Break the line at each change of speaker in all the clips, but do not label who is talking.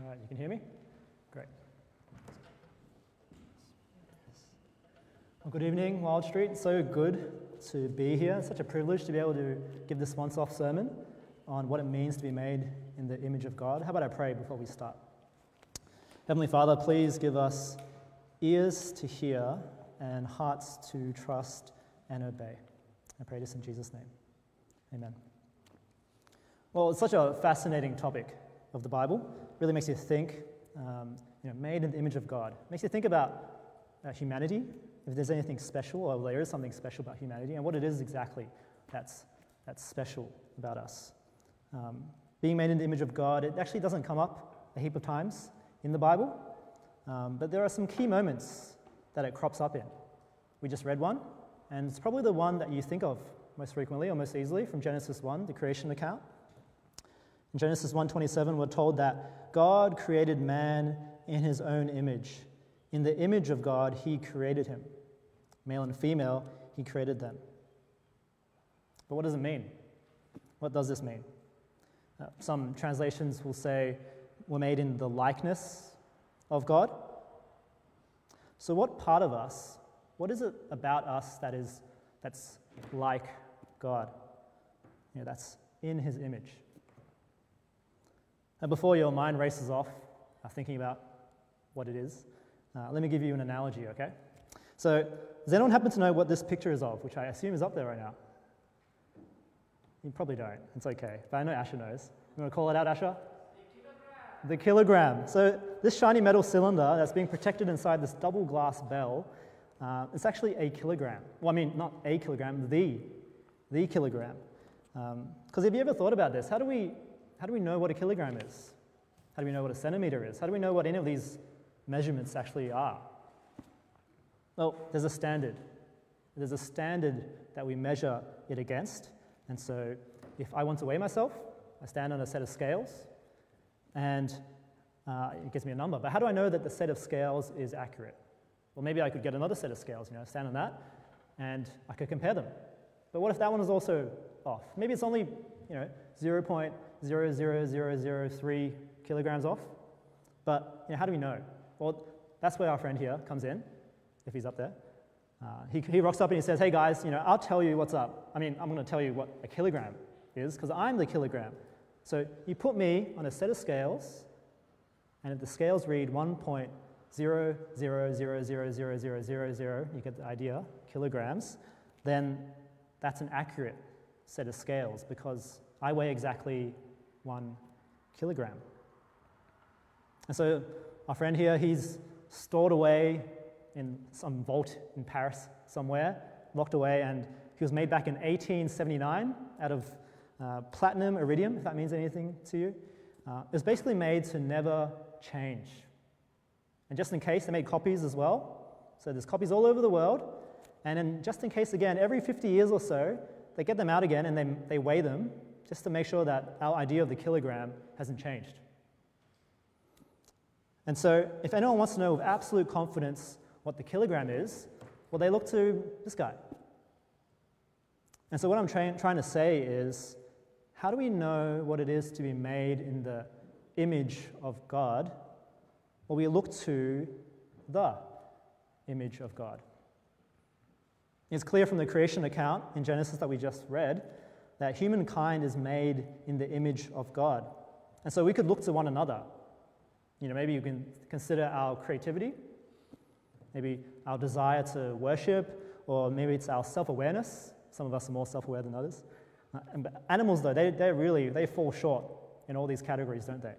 All right, you can hear me? Great. Well, good evening, Wild Street. So good to be here. It's such a privilege to be able to give this once off sermon on what it means to be made in the image of God. How about I pray before we start? Heavenly Father, please give us ears to hear and hearts to trust and obey. I pray this in Jesus' name. Amen. Well, it's such a fascinating topic of the Bible. Really makes you think, um, you know, made in the image of God. Makes you think about uh, humanity, if there's anything special, or there is something special about humanity, and what it is exactly that's, that's special about us. Um, being made in the image of God, it actually doesn't come up a heap of times in the Bible, um, but there are some key moments that it crops up in. We just read one, and it's probably the one that you think of most frequently or most easily from Genesis 1, the creation account. In Genesis 1:27 we're told that God created man in his own image. In the image of God he created him. Male and female he created them. But what does it mean? What does this mean? Uh, some translations will say we're made in the likeness of God. So what part of us, what is it about us that is that's like God? You know, that's in his image. And before your mind races off uh, thinking about what it is, uh, let me give you an analogy, okay? So, does anyone happen to know what this picture is of, which I assume is up there right now? You probably don't. It's okay. But I know Asher knows. You want to call it out, Asher? The kilogram. So, this shiny metal cylinder that's being protected inside this double glass bell, uh, it's actually a kilogram. Well, I mean, not a kilogram, the, the kilogram. Because um, have you ever thought about this? How do we how do we know what a kilogram is? How do we know what a centimeter is? How do we know what any of these measurements actually are? Well, there's a standard. There's a standard that we measure it against. And so if I want to weigh myself, I stand on a set of scales and uh, it gives me a number. But how do I know that the set of scales is accurate? Well, maybe I could get another set of scales, you know, stand on that and I could compare them. But what if that one is also off? Maybe it's only, you know, 0.00003 kilograms off. But you know, how do we know? Well, that's where our friend here comes in, if he's up there. Uh, he, he rocks up and he says, hey guys, you know, I'll tell you what's up. I mean, I'm going to tell you what a kilogram is, because I'm the kilogram. So you put me on a set of scales, and if the scales read 1.000000000, you get the idea, kilograms, then that's an accurate set of scales because I weigh exactly one kilogram. And so our friend here, he's stored away in some vault in Paris somewhere, locked away, and he was made back in 1879 out of uh, platinum iridium, if that means anything to you. Uh, it was basically made to never change. And just in case, they made copies as well. So there's copies all over the world. And then just in case, again, every 50 years or so, they get them out again and they, they weigh them just to make sure that our idea of the kilogram hasn't changed. And so, if anyone wants to know with absolute confidence what the kilogram is, well, they look to this guy. And so, what I'm trying to say is how do we know what it is to be made in the image of God? Well, we look to the image of God. It's clear from the creation account in Genesis that we just read that humankind is made in the image of God. And so we could look to one another. You know, maybe you can consider our creativity, maybe our desire to worship, or maybe it's our self-awareness. Some of us are more self-aware than others. Uh, animals, though, they, they really, they fall short in all these categories, don't they?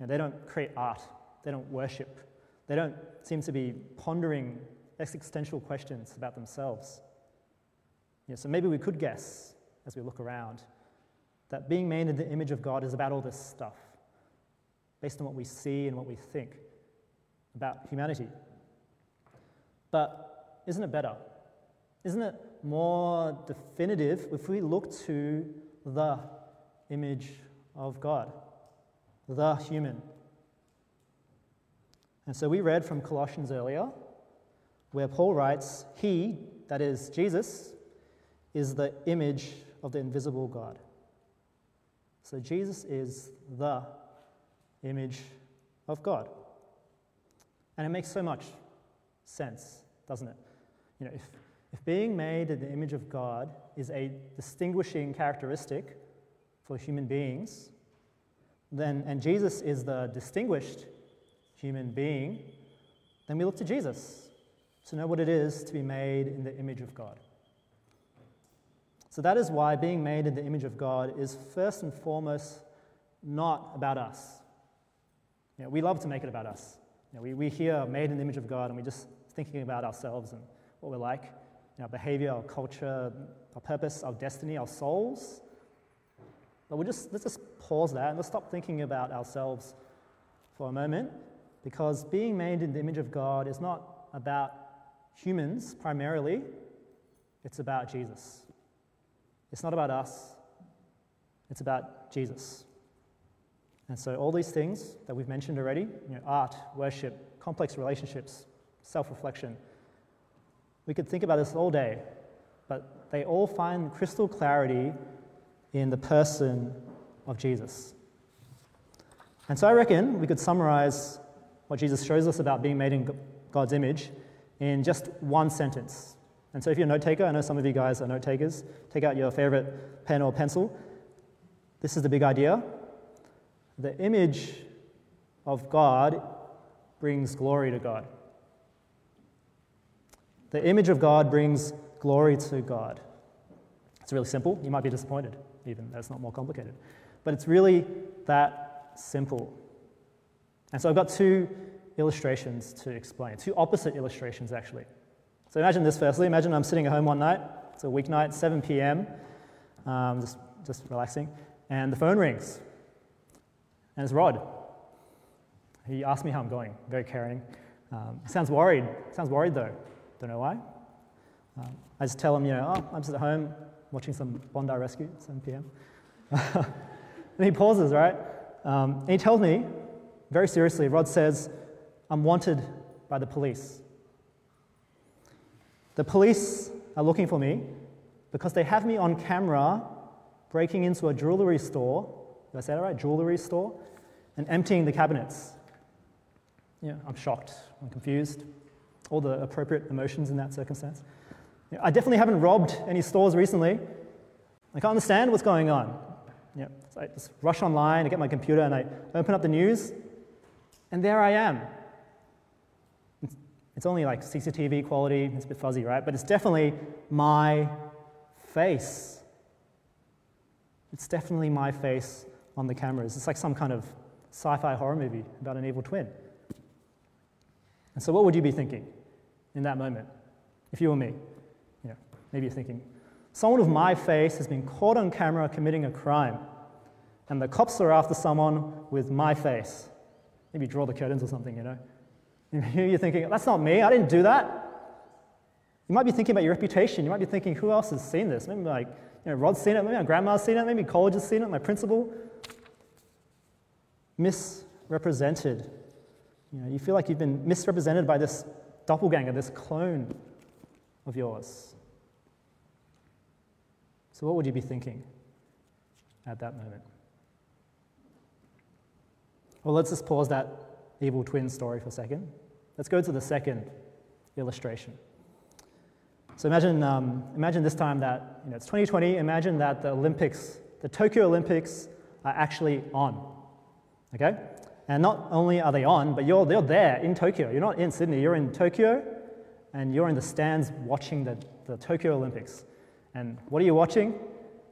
You know, they don't create art. They don't worship. They don't seem to be pondering existential questions about themselves. You know, so maybe we could guess as we look around that being made in the image of God is about all this stuff, based on what we see and what we think about humanity. But isn't it better? Isn't it more definitive if we look to the image of God, the human? And so we read from Colossians earlier, where Paul writes, He, that is Jesus, is the image of the invisible God. So Jesus is the image of God. And it makes so much sense, doesn't it? You know, if, if being made in the image of God is a distinguishing characteristic for human beings, then, and Jesus is the distinguished human being, then we look to Jesus to know what it is to be made in the image of God. So that is why being made in the image of God is first and foremost not about us. You know, we love to make it about us. You know, we, we hear made in the image of God and we're just thinking about ourselves and what we're like, you know, our behavior, our culture, our purpose, our destiny, our souls. But we'll just, let's just pause that and let's stop thinking about ourselves for a moment because being made in the image of God is not about humans primarily, it's about Jesus. It's not about us, it's about Jesus. And so, all these things that we've mentioned already you know, art, worship, complex relationships, self reflection we could think about this all day, but they all find crystal clarity in the person of Jesus. And so, I reckon we could summarize what Jesus shows us about being made in God's image in just one sentence. And so, if you're a note taker, I know some of you guys are note takers, take out your favorite pen or pencil. This is the big idea. The image of God brings glory to God. The image of God brings glory to God. It's really simple. You might be disappointed, even. That's not more complicated. But it's really that simple. And so I've got two illustrations to explain, two opposite illustrations, actually. So imagine this firstly. Imagine I'm sitting at home one night. It's a weeknight, 7 p.m., um, just, just relaxing, and the phone rings. And it's Rod. He asked me how I'm going, very caring. Um, sounds worried. Sounds worried though. Don't know why. Um, I just tell him, you know, oh, I'm just at home watching some Bondi Rescue, 7 p.m. and he pauses, right? Um, and he tells me, very seriously, Rod says, I'm wanted by the police. The police are looking for me because they have me on camera breaking into a jewelry store. Did I say that right? Jewelry store and emptying the cabinets. Yeah, I'm shocked. I'm confused. All the appropriate emotions in that circumstance. Yeah, I definitely haven't robbed any stores recently. I can't understand what's going on. Yeah, so I just rush online, I get my computer, and I open up the news, and there I am it's only like CCTV quality, it's a bit fuzzy, right? But it's definitely my face. It's definitely my face on the cameras. It's like some kind of sci fi horror movie about an evil twin. And so, what would you be thinking in that moment if you were me? You know, maybe you're thinking, someone with my face has been caught on camera committing a crime, and the cops are after someone with my face. Maybe draw the curtains or something, you know? You're thinking, that's not me, I didn't do that. You might be thinking about your reputation. You might be thinking, who else has seen this? Maybe like, you know, Rod's seen it, maybe my grandma's seen it, maybe college has seen it, my principal. Misrepresented. You know, you feel like you've been misrepresented by this doppelganger, this clone of yours. So, what would you be thinking at that moment? Well, let's just pause that evil twin story for a second. Let's go to the second illustration. So imagine, um, imagine this time that you know, it's 2020. Imagine that the Olympics, the Tokyo Olympics, are actually on. Okay? And not only are they on, but you're, you're there in Tokyo. You're not in Sydney, you're in Tokyo, and you're in the stands watching the, the Tokyo Olympics. And what are you watching?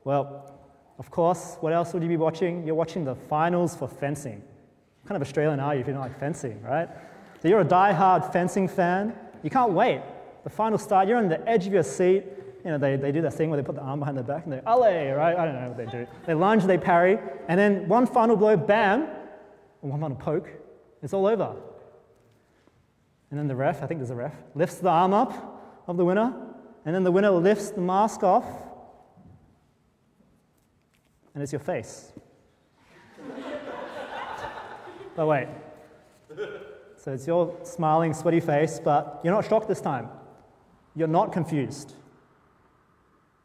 Well, of course, what else would you be watching? You're watching the finals for fencing kind of Australian are you if you don't like fencing, right? So you're a die-hard fencing fan. You can't wait. The final start, you're on the edge of your seat. You know, they, they do that thing where they put the arm behind their back and they, alley, right? I don't know what they do. They lunge, they parry, and then one final blow, bam, one final poke, it's all over. And then the ref, I think there's a ref, lifts the arm up of the winner, and then the winner lifts the mask off, and it's your face. But wait. So it's your smiling, sweaty face, but you're not shocked this time. You're not confused.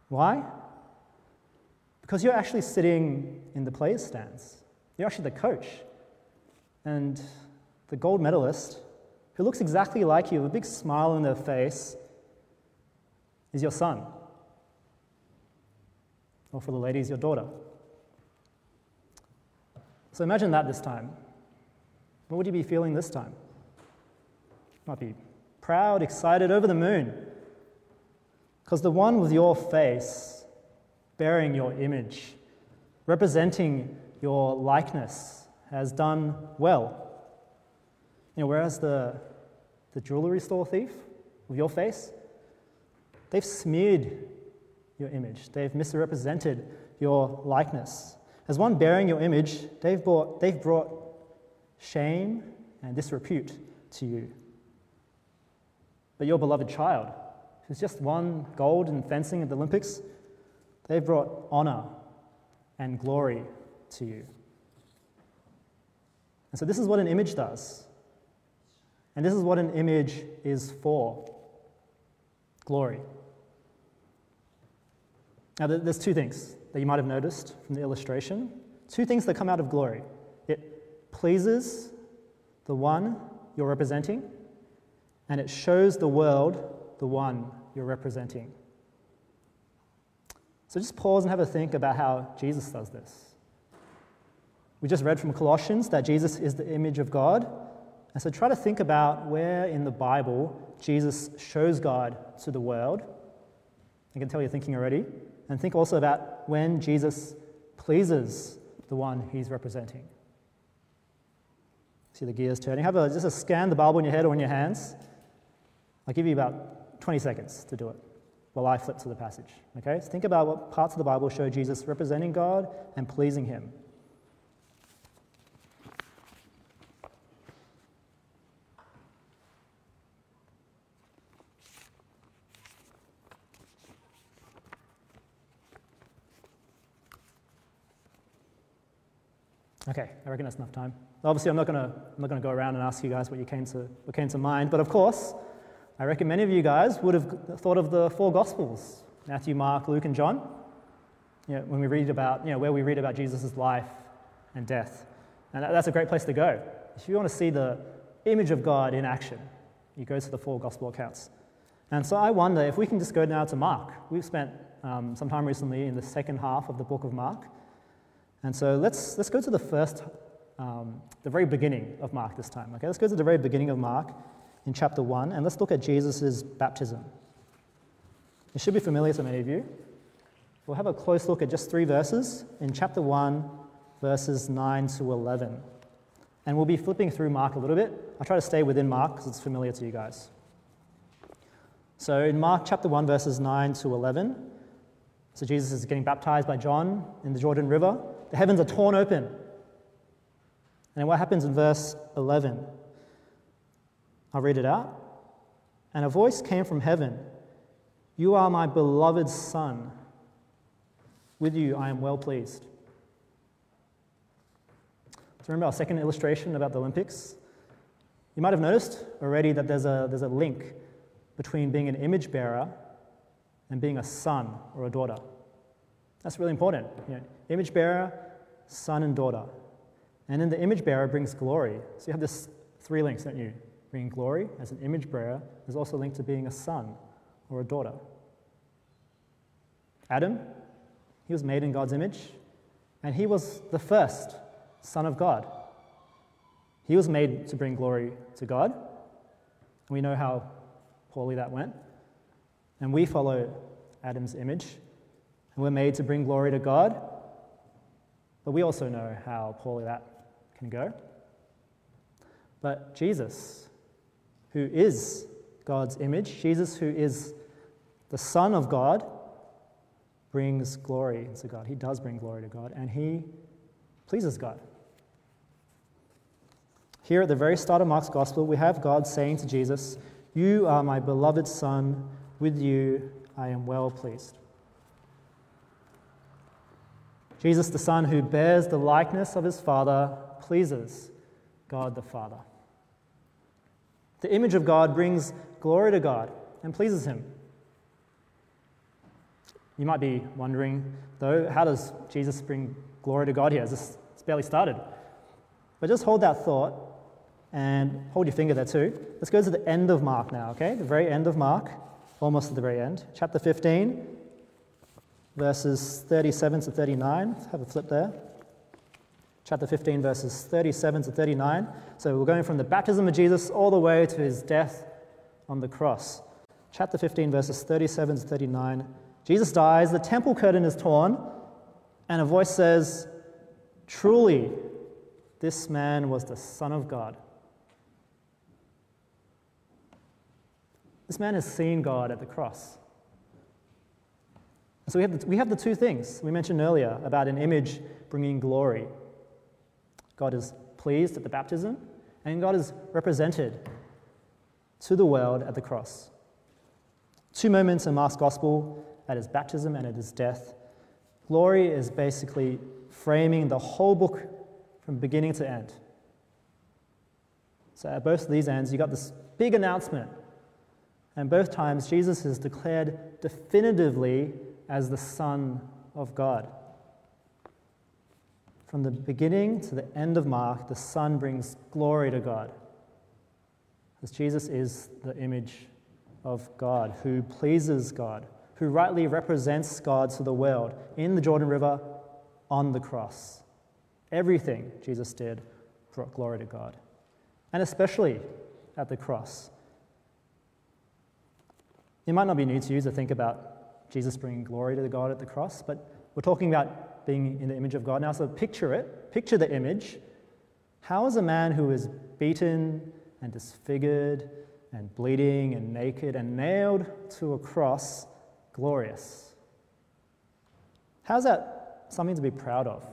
Why? Because you're actually sitting in the players' stands. You're actually the coach. And the gold medalist, who looks exactly like you with a big smile on their face, is your son. Or for the ladies, your daughter. So imagine that this time. What would you be feeling this time? Might be proud, excited, over the moon. Because the one with your face, bearing your image, representing your likeness, has done well. You know, whereas the, the jewelry store thief with your face, they've smeared your image, they've misrepresented your likeness. As one bearing your image, they've brought, they've brought shame and disrepute to you. But your beloved child, who's just won gold in fencing at the Olympics, they've brought honor and glory to you. And so, this is what an image does. And this is what an image is for glory. Now, there's two things that you might have noticed from the illustration. Two things that come out of glory pleases the one you're representing, and it shows the world the one you're representing. So just pause and have a think about how Jesus does this. We just read from Colossians that Jesus is the image of God. And so try to think about where in the Bible Jesus shows God to the world. I can tell you're thinking already. And think also about when Jesus pleases the one he's representing. See the gears turning. Have a, just a scan the Bible in your head or in your hands. I'll give you about 20 seconds to do it while I flip to the passage. Okay? So think about what parts of the Bible show Jesus representing God and pleasing him. Okay, I reckon that's enough time. Obviously, I'm not going to I'm not going to go around and ask you guys what you came to what came to mind, but of course, I reckon many of you guys would have thought of the four Gospels: Matthew, Mark, Luke, and John. You know, when we read about you know where we read about Jesus' life and death, and that's a great place to go if you want to see the image of God in action. You go to the four Gospel accounts, and so I wonder if we can just go now to Mark. We've spent um, some time recently in the second half of the book of Mark. And so let's, let's go to the first, um, the very beginning of Mark this time. Okay, let's go to the very beginning of Mark in chapter 1, and let's look at Jesus' baptism. It should be familiar to many of you. We'll have a close look at just three verses in chapter 1, verses 9 to 11. And we'll be flipping through Mark a little bit. I'll try to stay within Mark because it's familiar to you guys. So in Mark chapter 1, verses 9 to 11, so Jesus is getting baptized by John in the Jordan River the heavens are torn open. And what happens in verse 11? I'll read it out. And a voice came from heaven You are my beloved Son. With you I am well pleased. So remember our second illustration about the Olympics? You might have noticed already that there's a, there's a link between being an image bearer and being a son or a daughter. That's really important. You know, image bearer, son and daughter. And then the image bearer brings glory. So you have this three links, don't you? Bringing glory as an image bearer is also linked to being a son or a daughter. Adam, he was made in God's image, and he was the first son of God. He was made to bring glory to God. We know how poorly that went. And we follow Adam's image, we're made to bring glory to God. But we also know how poorly that can go. But Jesus, who is God's image, Jesus, who is the Son of God, brings glory to God. He does bring glory to God, and he pleases God. Here at the very start of Mark's Gospel, we have God saying to Jesus, You are my beloved Son, with you I am well pleased. Jesus, the Son who bears the likeness of his Father, pleases God the Father. The image of God brings glory to God and pleases him. You might be wondering, though, how does Jesus bring glory to God here? It's barely started. But just hold that thought And hold your finger there too. Let's go to the end of Mark now, okay? The very end of Mark, almost at the very end. Chapter 15, verses 37 to 39. Have a flip there. Chapter 15, verses 37 to 39. So we're going from the baptism of Jesus all the way to his death on the cross. Chapter 15, verses 37 to 39. Jesus dies, the temple curtain is torn, and a voice says, Truly, this man was the Son of God. This man has seen God at the cross. So we have, the, we have the two things we mentioned earlier about an image bringing glory. God is pleased at the baptism, and God is represented to the world at the cross. Two moments in Mark's gospel at his baptism and at his death. Glory is basically framing the whole book from beginning to end. So at both of these ends, you've got this big announcement and both times, Jesus is declared definitively as the Son of God. From the beginning to the end of Mark, the Son brings glory to God. As Jesus is the image of God, who pleases God, who rightly represents God to the world in the Jordan River on the cross. Everything Jesus did brought glory to God, and especially at the cross. It might not be new to you to think about Jesus bringing glory to the God at the cross, but we're talking about being in the image of God now. So picture it, picture the image. How is a man who is beaten and disfigured and bleeding and naked and nailed to a cross glorious? How's that something to be proud of?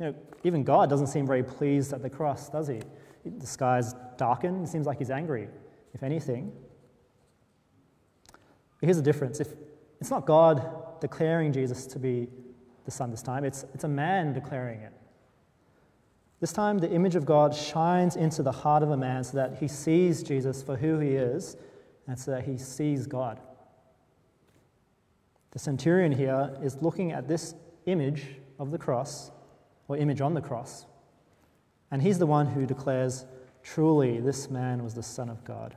You know, even God doesn't seem very pleased at the cross, does he? The sky's darkened, it seems like he's angry, if anything. Here's the difference. If it's not God declaring Jesus to be the Son this time, it's, it's a man declaring it. This time, the image of God shines into the heart of a man so that he sees Jesus for who he is and so that he sees God. The centurion here is looking at this image of the cross, or image on the cross, and he's the one who declares, Truly, this man was the Son of God.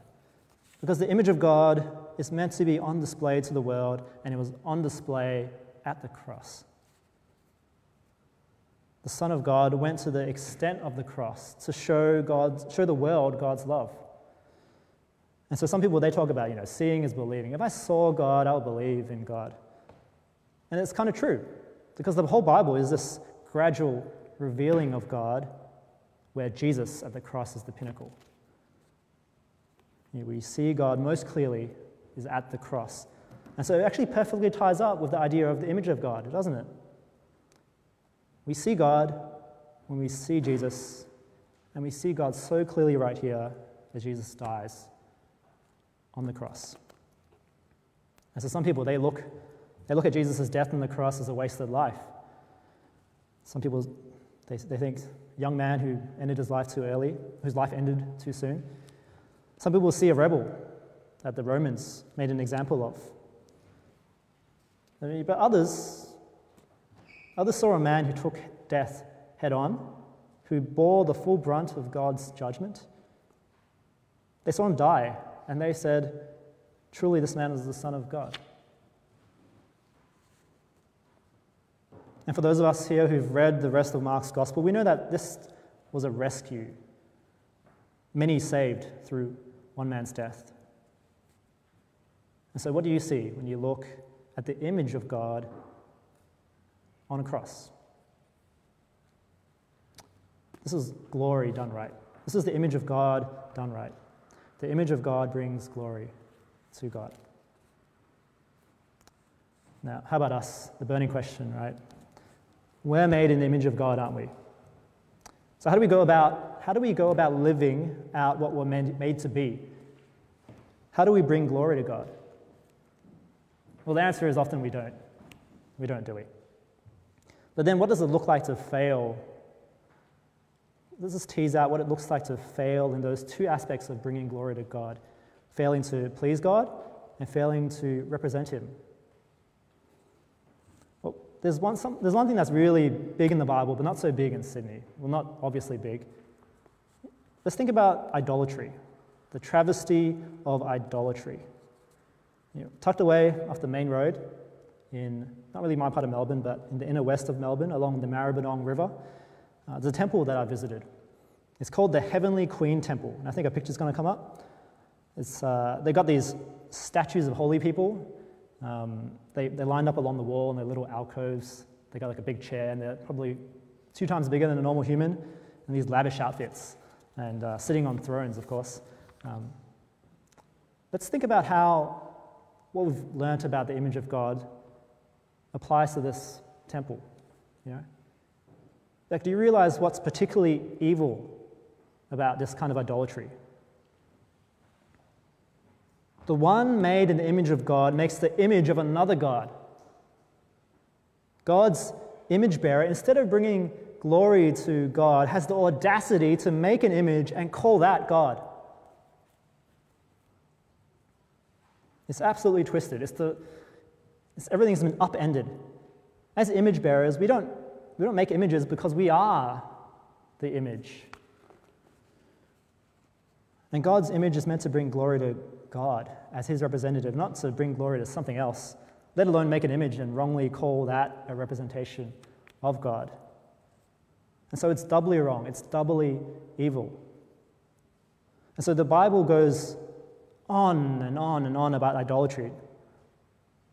Because the image of God is meant to be on display to the world, and it was on display at the cross. The Son of God went to the extent of the cross to show, God, show the world God's love. And so some people, they talk about, you know, seeing is believing. If I saw God, I'll believe in God. And it's kind of true, because the whole Bible is this gradual revealing of God where Jesus at the cross is the pinnacle. We see God most clearly is at the cross. And so it actually perfectly ties up with the idea of the image of God, doesn't it? We see God when we see Jesus, and we see God so clearly right here as Jesus dies on the cross. And so some people, they look, they look at Jesus' death on the cross as a wasted life. Some people, they, they think, young man who ended his life too early, whose life ended too soon. Some people see a rebel that the Romans made an example of. But others, others saw a man who took death head on, who bore the full brunt of God's judgment. They saw him die, and they said, Truly, this man is the Son of God. And for those of us here who've read the rest of Mark's gospel, we know that this was a rescue. Many saved through one man's death. And so, what do you see when you look at the image of God on a cross? This is glory done right. This is the image of God done right. The image of God brings glory to God. Now, how about us? The burning question, right? We're made in the image of God, aren't we? So how do we go about how do we go about living out what we're made to be? How do we bring glory to God? Well, the answer is often we don't. We don't, do we? But then what does it look like to fail? Let's just tease out what it looks like to fail in those two aspects of bringing glory to God failing to please God and failing to represent Him. Well, there's one, some, there's one thing that's really big in the Bible, but not so big in Sydney. Well, not obviously big. Let's think about idolatry, the travesty of idolatry. You know, tucked away off the main road in not really my part of Melbourne, but in the inner west of Melbourne along the Maribyrnong River, uh, there's a temple that I visited. It's called the Heavenly Queen Temple, and I think a picture's going to come up. It's, uh, they've got these statues of holy people. Um, they, they're lined up along the wall in their little alcoves. They got like a big chair, and they're probably two times bigger than a normal human, and these lavish outfits, and uh, sitting on thrones, of course. Um, let's think about how what we've learnt about the image of God applies to this temple. You know? Like, do you realize what's particularly evil about this kind of idolatry? The one made in the image of God makes the image of another God. God's image bearer, instead of bringing glory to God, has the audacity to make an image and call that God. It's absolutely twisted. It's the, it's, everything's been upended. As image bearers, we don't, we don't make images because we are the image. And God's image is meant to bring glory to God as his representative, not to bring glory to something else, let alone make an image and wrongly call that a representation of God. And so it's doubly wrong, it's doubly evil. And so the Bible goes on and on and on about idolatry.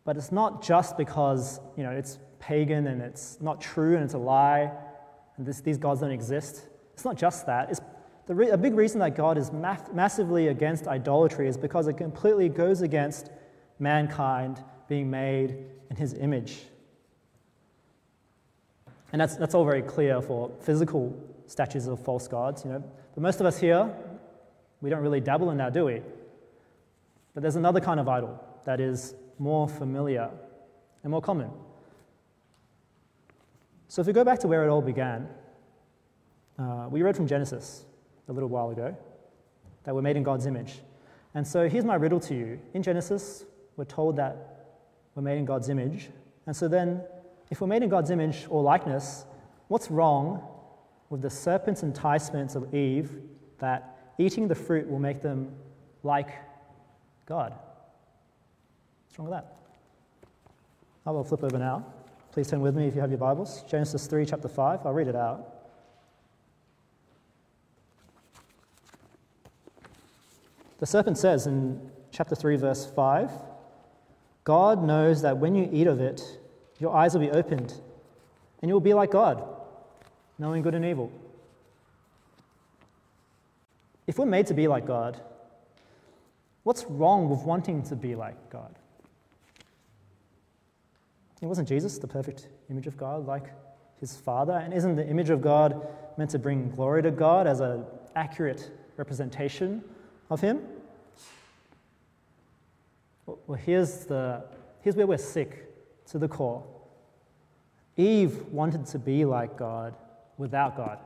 But it's not just because you know, it's pagan and it's not true and it's a lie and this, these gods don't exist. It's not just that. It's the re- a big reason that God is ma- massively against idolatry is because it completely goes against mankind being made in his image. And that's, that's all very clear for physical statues of false gods, you know. But most of us here, we don't really dabble in that, do we? But there's another kind of idol that is more familiar and more common. So if we go back to where it all began, uh, we read from Genesis a little while ago that we're made in God's image. And so here's my riddle to you. In Genesis, we're told that we're made in God's image. And so then, if we're made in God's image or likeness, what's wrong with the serpent's enticements of Eve that eating the fruit will make them like God. What's wrong with that? I will flip over now. Please turn with me if you have your Bibles. Genesis 3, chapter 5. I'll read it out. The serpent says in chapter 3, verse 5 God knows that when you eat of it, your eyes will be opened, and you will be like God, knowing good and evil. If we're made to be like God, What's wrong with wanting to be like God? It wasn't Jesus the perfect image of God, like his Father? And isn't the image of God meant to bring glory to God as an accurate representation of him? Well, here's, the, here's where we're sick to the core. Eve wanted to be like God without God.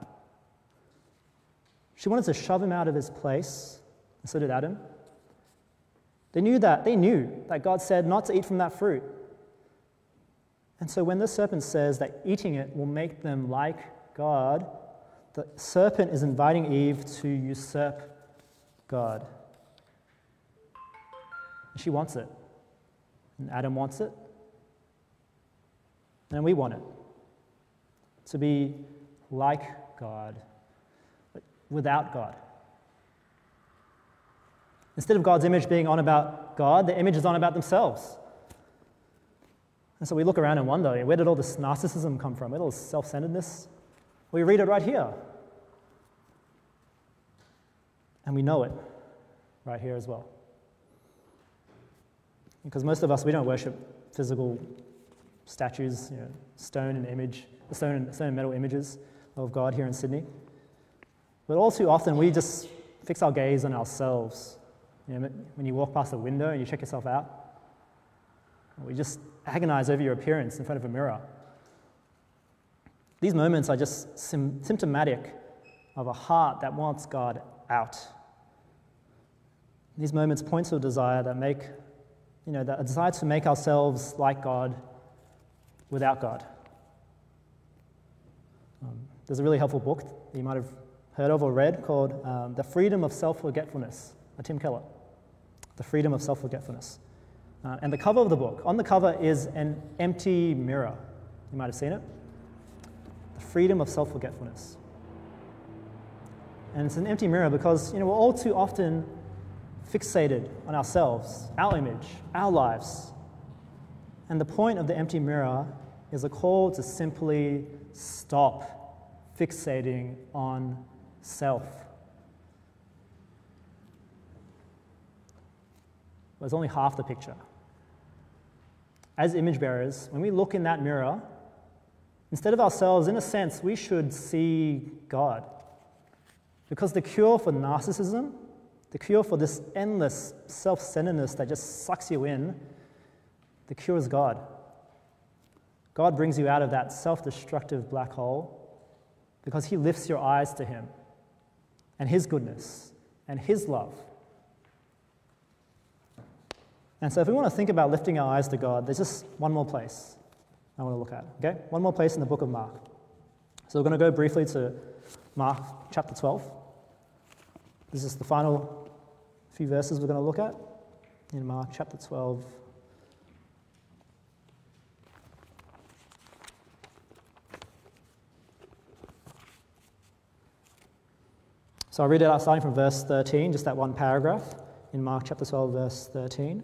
She wanted to shove him out of his place, and so did Adam. They knew that. They knew that God said not to eat from that fruit. And so when the serpent says that eating it will make them like God, the serpent is inviting Eve to usurp God. She wants it. And Adam wants it. And we want it. To be like God, but without God. Instead of God's image being on about God, the image is on about themselves. And so we look around and wonder where did all this narcissism come from? Where did all this self centeredness? We read it right here. And we know it right here as well. Because most of us, we don't worship physical statues, you know, stone and image, stone and, stone and metal images of God here in Sydney. But all too often, we just fix our gaze on ourselves you know, when you walk past a window and you check yourself out, we just agonize over your appearance in front of a mirror. These moments are just symptomatic of a heart that wants God out. These moments point to a desire that make, you know, a desire to make ourselves like God without God. Um, there's a really helpful book that you might have heard of or read called um, The Freedom of Self Forgetfulness by Tim Keller. The Freedom of Self Forgetfulness. Uh, and the cover of the book, on the cover is an empty mirror. You might have seen it. The Freedom of Self Forgetfulness. And it's an empty mirror because you know, we're all too often fixated on ourselves, our image, our lives. And the point of the empty mirror is a call to simply stop fixating on self. Well, it's only half the picture. As image bearers, when we look in that mirror, instead of ourselves, in a sense, we should see God. Because the cure for narcissism, the cure for this endless self centeredness that just sucks you in, the cure is God. God brings you out of that self destructive black hole because He lifts your eyes to Him and His goodness and His love. And so, if we want to think about lifting our eyes to God, there's just one more place I want to look at. Okay? One more place in the book of Mark. So, we're going to go briefly to Mark chapter 12. This is the final few verses we're going to look at in Mark chapter 12. So I'll read it out starting from verse 13, just that one paragraph in Mark chapter 12, verse 13.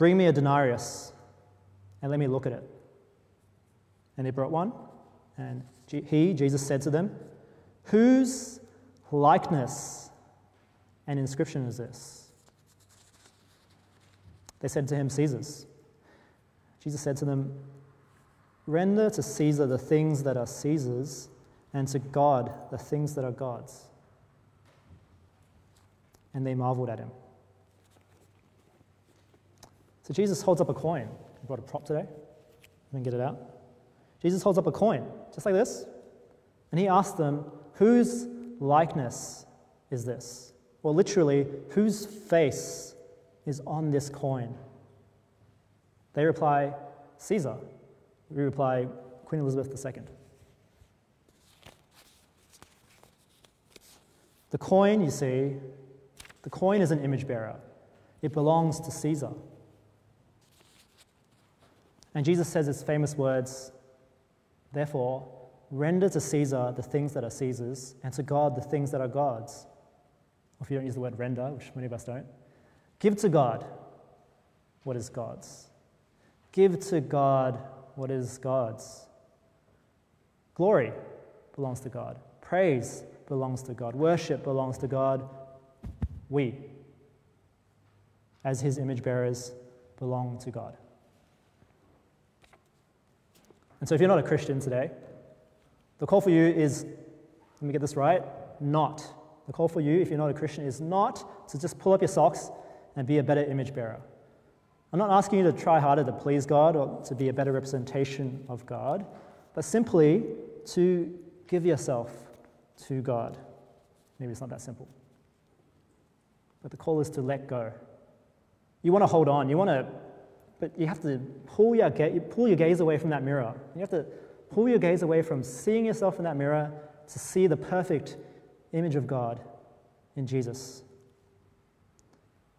Bring me a denarius and let me look at it. And they brought one, and he, Jesus, said to them, Whose likeness and inscription is this? They said to him, Caesar's. Jesus said to them, Render to Caesar the things that are Caesar's, and to God the things that are God's. And they marveled at him. So Jesus holds up a coin. I brought a prop today. Let me get it out. Jesus holds up a coin, just like this, and he asks them, Whose likeness is this? Or literally, whose face is on this coin? They reply, Caesar. We reply, Queen Elizabeth II. The coin, you see, the coin is an image bearer. It belongs to Caesar. And Jesus says his famous words Therefore, render to Caesar the things that are Caesar's, and to God the things that are God's. If you don't use the word render, which many of us don't, give to God what is God's. Give to God what is God's. Glory belongs to God. Praise belongs to God. Worship belongs to God. We, as his image bearers, belong to God. And so, if you're not a Christian today, the call for you is let me get this right not. The call for you, if you're not a Christian, is not to just pull up your socks and be a better image bearer. I'm not asking you to try harder to please God or to be a better representation of God, but simply to give yourself to God. Maybe it's not that simple. But the call is to let go. You want to hold on. You want to but you have to pull your, pull your gaze away from that mirror. You have to pull your gaze away from seeing yourself in that mirror to see the perfect image of God in Jesus.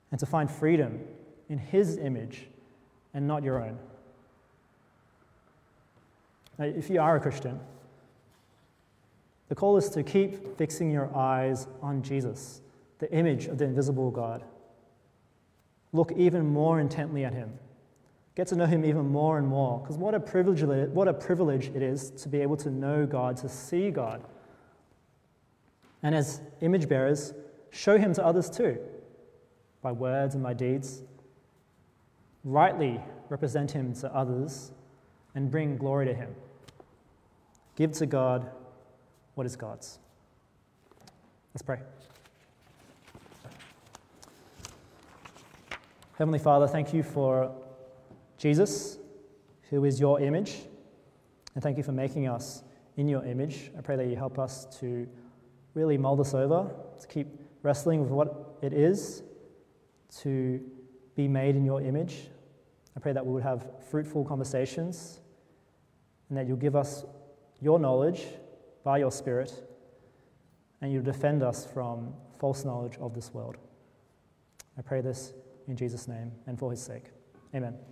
And to find freedom in His image and not your own. Now, if you are a Christian, the call is to keep fixing your eyes on Jesus, the image of the invisible God. Look even more intently at Him Get to know Him even more and more. Because what, a privilege, what a privilege it is to be able to know God, to see God. And as image bearers, show Him to others too, by words and by deeds. Rightly represent Him to others and bring glory to Him. Give to God what is God's. Let's pray. Heavenly Father, thank you for Jesus, who is your image, and thank you for making us in your image. I pray that you help us to really mull this over, to keep wrestling with what it is to be made in your image. I pray that we would have fruitful conversations and that you'll give us your knowledge by your Spirit and you'll defend us from false knowledge of this world. I pray this in Jesus' name and for his sake. Amen.